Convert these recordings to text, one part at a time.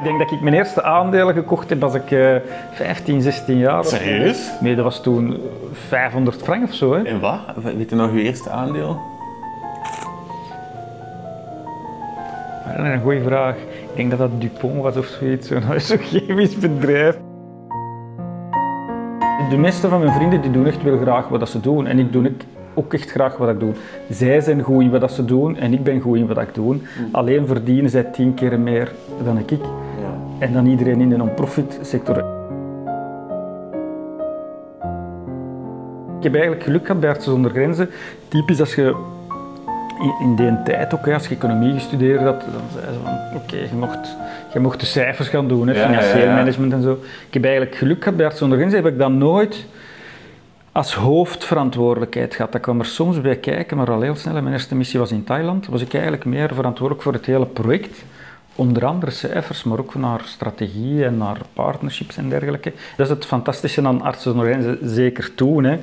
Ik denk dat ik mijn eerste aandelen gekocht heb als ik uh, 15, 16 jaar was. Serieus? Nee, dat was toen 500 frank of zo. Hè. En wat? Weet je nog je eerste aandeel? Dat is een goede vraag. Ik denk dat dat Dupont was of zoiets, zo'n chemisch bedrijf. De meeste van mijn vrienden die doen echt wel graag wat ze doen. En ik doe ook echt graag wat ik doe. Zij zijn goed in wat ze doen en ik ben goed in wat ik doe. Mm. Alleen verdienen zij tien keer meer dan ik. En dan iedereen in de non-profit sector. Ik heb eigenlijk geluk gehad bij Artsen zonder Grenzen. Typisch als je in die tijd ook, als je economie gestudeerd had, dan zei ze van oké, je, mocht, je mocht de cijfers gaan doen, hè, financieel management en zo. Ik heb eigenlijk geluk gehad bij Arts zonder Grenzen, heb ik dat nooit als hoofdverantwoordelijkheid gehad. Dat kwam er soms bij kijken, maar al heel snel. Mijn eerste missie was in Thailand. Was ik eigenlijk meer verantwoordelijk voor het hele project. Onder andere cijfers, maar ook naar strategie en naar partnerships en dergelijke. Dat is het fantastische aan artsen zeker toen. Hè.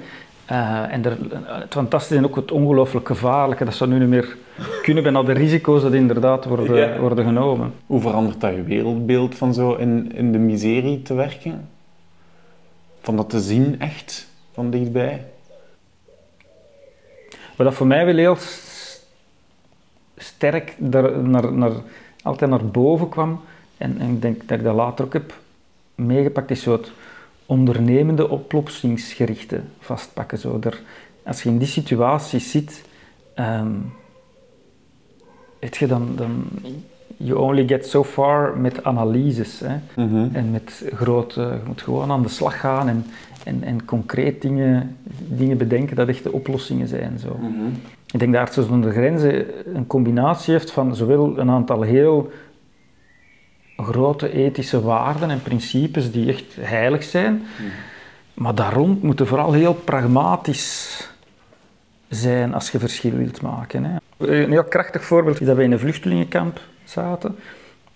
Uh, en er, het fantastische en ook het ongelooflijk gevaarlijke, dat ze nu niet meer kunnen bij al de risico's dat inderdaad worden, worden genomen. Hoe verandert dat je wereldbeeld van zo in, in de miserie te werken? Van dat te zien echt, van dichtbij? Wat dat voor mij wel heel sterk daar, naar, naar, altijd naar boven kwam, en, en ik denk dat ik dat later ook heb meegepakt, is zo het ondernemende oplossingsgerichte vastpakken. Zo. Er, als je in die situatie zit, um, je dan, dan you only get so far met analyses. Hè? Mhm. En met grote, je moet gewoon aan de slag gaan en, en, en concreet dingen, dingen bedenken dat echt de oplossingen zijn. Zo. Mhm. Ik denk dat Artsen zonder Grenzen een combinatie heeft van zowel een aantal heel grote ethische waarden en principes die echt heilig zijn. Mhm. Maar daar rond moeten vooral heel pragmatisch zijn als je verschil wilt maken. Hè. Een heel krachtig voorbeeld is dat we in een vluchtelingenkamp zaten.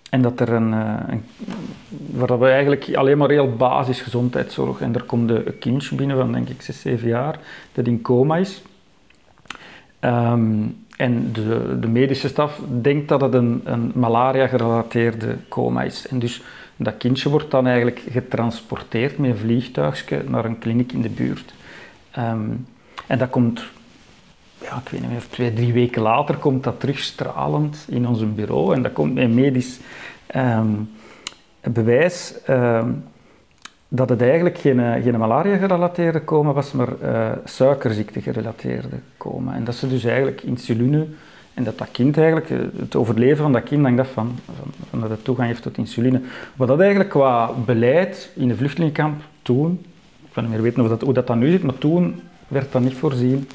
En dat er een, eh, een waar we eigenlijk alleen maar heel basis gezondheidszorg. En er komt een kindje binnen van denk ik 6, 7 jaar dat in coma is. Um, en de, de, medische staf denkt dat het een, een malaria-gerelateerde coma is. En dus dat kindje wordt dan eigenlijk getransporteerd met een vliegtuigje naar een kliniek in de buurt. Ehm, en dat komt, ja, ik weet niet meer, twee, drie weken later komt dat terug stralend in ons bureau. En dat komt met medisch um, bewijs dat het eigenlijk geen, eh, geen malaria-gerelateerde coma was, maar uh, suikerziekte-gerelateerde coma. En dat ze dus eigenlijk insuline, en dat dat kind eigenlijk, eh, het overleven van dat kind hangt af van, van, dat het toegang heeft tot insuline. Wat dat eigenlijk qua beleid in de vluchtelingenkamp toen, ik kan niet meer weten of dat, hoe dat dan nu zit, maar toen werd dat niet voorzien.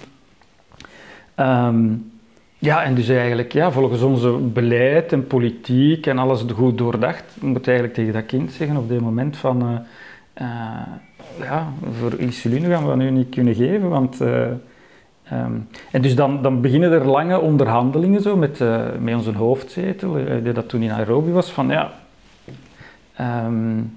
Um, ja, en dus eigenlijk, ja, volgens onze beleid en politiek en alles goed doordacht, moet eigenlijk tegen dat kind zeggen op dit moment van... uh, ja, voor insuline gaan we nu niet kunnen geven, want... Uh, um, en dus dan, dan beginnen er lange onderhandelingen zo met, uh, met onze hoofdzetel, die dat toen in Nairobi was, van ja... Um,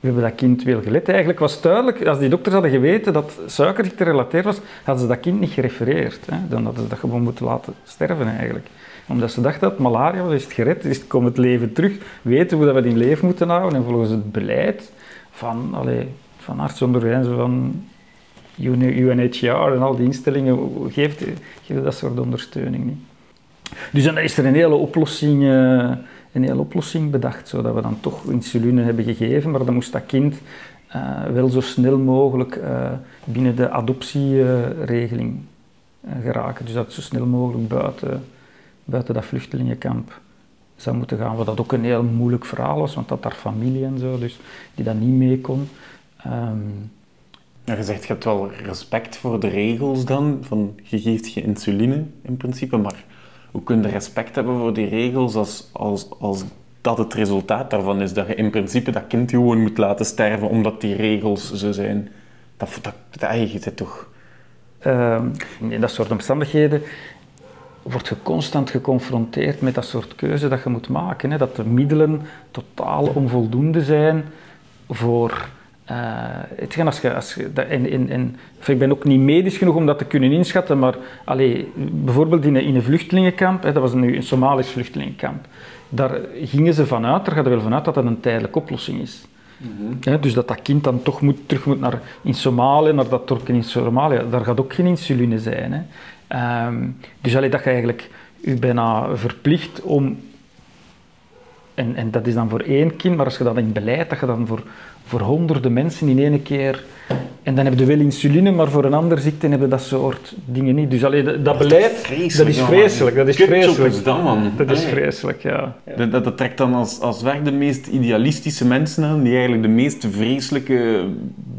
we hebben dat kind wel gelet. Eigenlijk was duidelijk, als die dokters hadden geweten dat suikerziekte gerelateerd was, hadden ze dat kind niet gerefereerd. Hè. Dan hadden ze dat gewoon moeten laten sterven eigenlijk. Omdat ze dachten dat malaria was, is het gered, is het, komt het leven terug, weten we dat we het in leven moeten houden. En volgens het beleid van, allez, van arts zonder van UNHCR en al die instellingen, geeft, geeft dat soort ondersteuning niet. Dus dan is er een hele oplossing, uh, een hele oplossing bedacht, zodat we dan toch insuline hebben gegeven, maar dan moest dat kind uh, wel zo snel mogelijk uh, binnen de adoptieregeling geraken. Dus dat zo snel mogelijk buiten, buiten dat vluchtelingenkamp zou moeten gaan. Wat dat ook een heel moeilijk verhaal was, want dat daar familie en zo, dus die dat niet mee kon. Um, ja, je zegt, je hebt wel respect voor de regels dan, van je geeft je insuline in principe, maar hoe kun je respect hebben voor die regels als, als, als dat het resultaat daarvan is? Dat je in principe dat kind gewoon moet laten sterven omdat die regels zo zijn. Dat, dat, dat je zit toch... In dat soort omstandigheden word je constant geconfronteerd met dat soort keuze dat je moet maken. Hè? Dat de middelen totaal onvoldoende zijn voor uh, als je, als je, in, in, in, ik ben ook niet medisch genoeg om dat te kunnen inschatten, maar allee, bijvoorbeeld in een, in een vluchtelingenkamp, hè, dat was nu een Somalisch vluchtelingenkamp, daar gingen ze vanuit, daar gaat er wel vanuit dat dat een tijdelijke oplossing is. Hè, dus dat dat kind dan toch moet, terug moet naar in Somalië, naar dat torken in Somalië, daar gaat ook geen insuline zijn. Hè. Ehm, dus allee, dat je eigenlijk je bijna verplicht om, en, en dat is dan voor één kind, maar als je dat in beleid, dat je dan voor, voor honderden mensen in één keer, en dan heb je wel insuline, maar voor een andere ziekte heb je dat soort dingen niet. Dus allee, dat, dat beleid, dat is vreselijk, dat is vreselijk. Dat, man. Dat is vreselijk, ja. Dat, dat, dat trekt dan als, als weg de meest idealistische mensen aan, die eigenlijk de meest vreselijke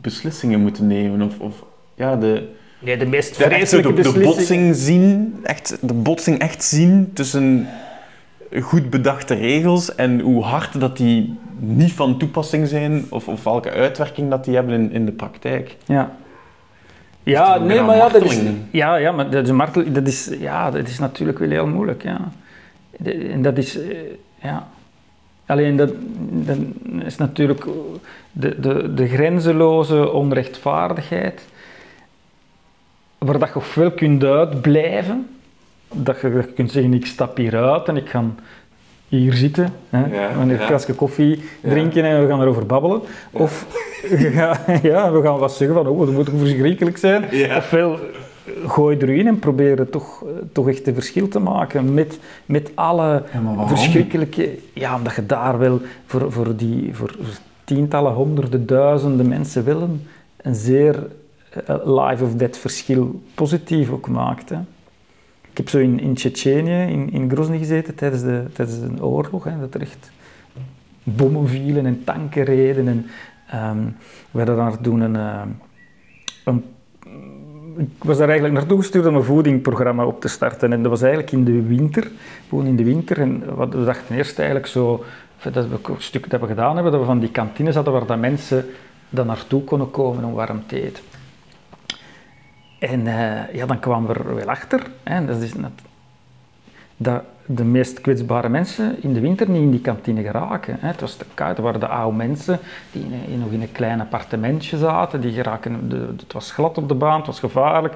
beslissingen moeten nemen. Of, of ja, de, Nee, de meest de, vreselijke de, de beslissing... botsing zien, echt, de botsing echt zien tussen goed bedachte regels en hoe hard dat die niet van toepassing zijn, of, of welke uitwerking dat die hebben in, in de praktijk. Ja. toch Ja, nee, maar ja, dat is, ja, ja, maar dat is, dat, is, ja, dat is natuurlijk wel heel moeilijk. Ja. De- En dat is, eh, ja. Alleen dat, dat is natuurlijk de, de, de grenzeloze onrechtvaardigheid, waar dat je ofwel kunt uitblijven, dat je, dat je kunt zeggen: ik stap hieruit en ik ga hier zitten, hè, Ja, een klasje koffie Ja. drinken en we gaan erover babbelen. Of ja, we gaan wat zeggen van, oh, dat moet verschrikkelijk zijn. Ja. Ofwel, gooi erin en probeer het toch, toch echt een verschil te maken met, met alle verschrikkelijke... Ja, omdat je daar wel voor, voor, die, voor tientallen, honderden, duizenden mensen willen een zeer eh, life of death verschil positief ook maakt. Hè. Ik heb zo in, in Tsjetsjenië, in, in Grozny gezeten tijdens, de, tijdens een oorlog, hè, dat er echt bommen vielen en tanken reden. En, ehm, we hadden daar toen een, eh, een ik was daar eigenlijk naartoe gestuurd om een voedingprogramma op te starten. En dat was eigenlijk in de winter, gewoon in de winter. En wat we dachten eerst eigenlijk zo, dat we een stuk dat we gedaan hebben, dat we van die kantines hadden waar dat mensen dan naartoe konden komen om warm te eten. En eh, ja, dan kwamen we er wel achter. Hè, dat is net, dat de meest kwetsbare mensen in de winter niet in die kantine geraken. Hè. Het was te koud, er waren de oude mensen die in, nog in een klein appartementje zaten. Die geraken, het was glad op de baan, het was gevaarlijk.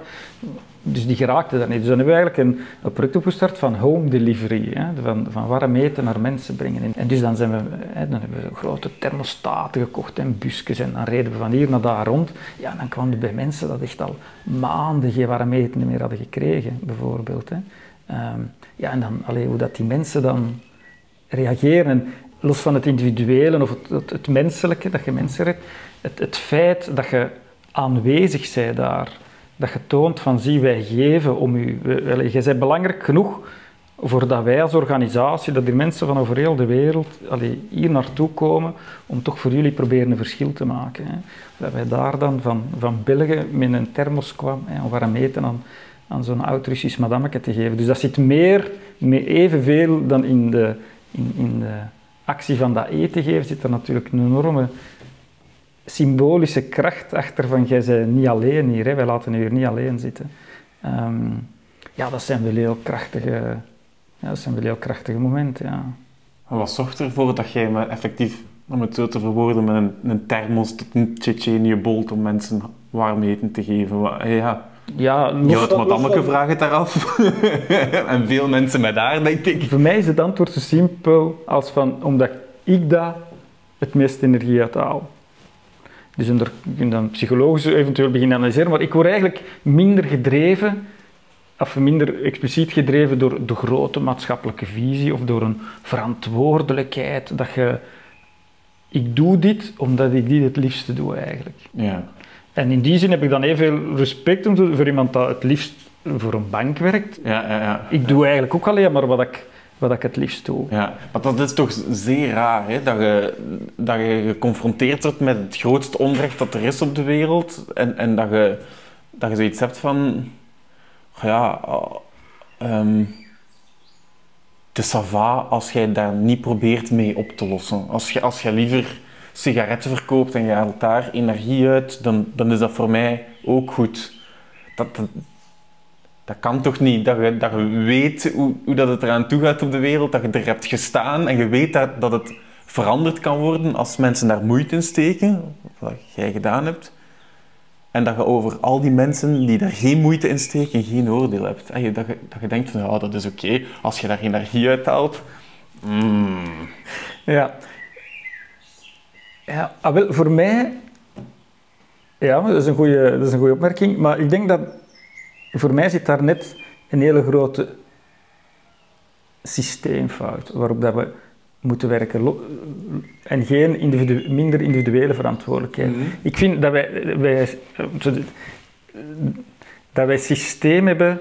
Dus die geraakten daar niet. Dus dan hebben we eigenlijk een, project opgestart van home delivery. Hè, van, van warm eten naar mensen brengen. En, dus dan, zijn we, hè, dan hebben we grote thermostaten gekocht en busjes. En dan reden we van hier naar daar rond. Ja, dan kwamen er bij mensen dat echt al maanden geen warm eten meer hadden gekregen, bijvoorbeeld. Hè. Ehm, ja, en dan allee, hoe dat die mensen dan reageren. En los van het individuele of het, het, menselijke, dat je mensen redt, het, het feit dat je aanwezig bent daar, dat je toont van zie, wij geven om u. jij bent belangrijk genoeg voordat wij als organisatie, dat die mensen van over heel de wereld allee, hier naartoe komen om toch voor jullie proberen een verschil te maken. Hè. Dat wij daar dan van, van België met een thermos kwam hè, om warm eten aan, aan zo'n oud Russisch madammeke te geven. Dus dat zit meer, meer evenveel dan in de, in, in de actie van dat eten geven, zit er natuurlijk een enorme symbolische kracht achter van jij bent niet alleen hier, hè. wij laten u hier niet alleen zitten. Ehm, ja, dat zijn wel heel krachtige, ja, dat zijn wel heel krachtige momenten, ja. En wat zorgt ervoor dat jij me effectief, om het zo te verwoorden, met een, een thermos tot een Tsjetsjenië bolt om mensen warm eten te geven? Ja, Ja, los madammeke van- vraagt het daaraf. en veel mensen met haar, denk ik. Voor mij is het antwoord zo simpel als van, omdat ik daar het meeste energie uit haal. Dus en daar kun je dan psychologisch eventueel beginnen analyseren, maar ik word eigenlijk minder gedreven, of minder expliciet gedreven door de grote maatschappelijke visie of door een verantwoordelijkheid dat je... Ik doe dit omdat ik dit het liefste doe eigenlijk. Ja. En in die zin heb ik dan heel veel respect voor iemand dat het liefst voor een bank werkt. Ja, ja, ja. Ik doe eigenlijk ook alleen maar wat ik, wat ik het liefst doe. Ja, maar dat is toch zeer raar, hè? Dat, je, dat je geconfronteerd wordt met het grootste onrecht dat er is op de wereld en, en dat, je, dat je zoiets hebt van, ja, ehm, het is ça va als jij daar niet probeert mee op te lossen. Als je, als je liever sigaretten verkoopt en je haalt daar energie uit, dan, dan is dat voor mij ook goed. Dat, dat, kan toch niet, dat je, dat je weet hoe, hoe dat het eraan toe gaat op de wereld, dat je er hebt gestaan en je weet dat, dat het veranderd kan worden als mensen daar moeite in steken, wat jij gedaan hebt. En dat je over al die mensen die daar geen moeite in steken, geen oordeel hebt. En dat, je, dat je denkt van, ja, dat is oké, als je daar energie uithaalt, Mm. Ja. Ja, ah, wel, voor mij... Ja, dat is, een goede, dat is een goede opmerking. Maar ik denk dat... Voor mij zit daar net een hele grote systeemfout. Waarop dat we moeten werken. En geen individu- minder individuele verantwoordelijkheid. Mhm. Ik vind dat wij, wij, dat wij systeem hebben...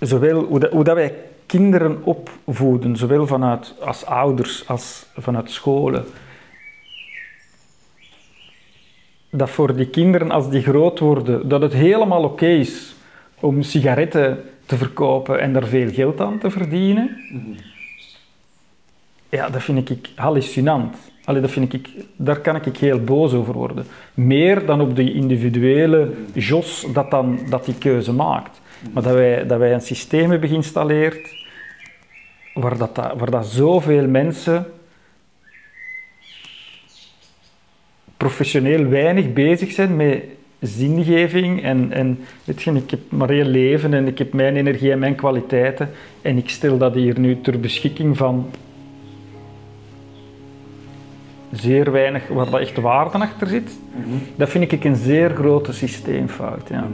Zowel hoe dat, hoe dat wij kinderen opvoeden, zowel vanuit als ouders als vanuit scholen. Dat voor die kinderen, als die groot worden, dat het helemaal oké is om sigaretten te verkopen en daar veel geld aan te verdienen. Ja, dat vind ik hallucinant. Allee, dat vind ik, daar kan ik heel boos over worden. Meer dan op de individuele jos dat, dan, dat die keuze maakt. Maar dat wij, dat wij een systeem hebben geïnstalleerd waar, dat, waar dat zoveel mensen professioneel weinig bezig zijn met zingeving en, en weet je, ik heb maar één leven en ik heb mijn energie en mijn kwaliteiten en ik stel dat hier nu ter beschikking van zeer weinig waar dat echt waarde achter zit. Dat vind ik een zeer grote systeemfout. Ja.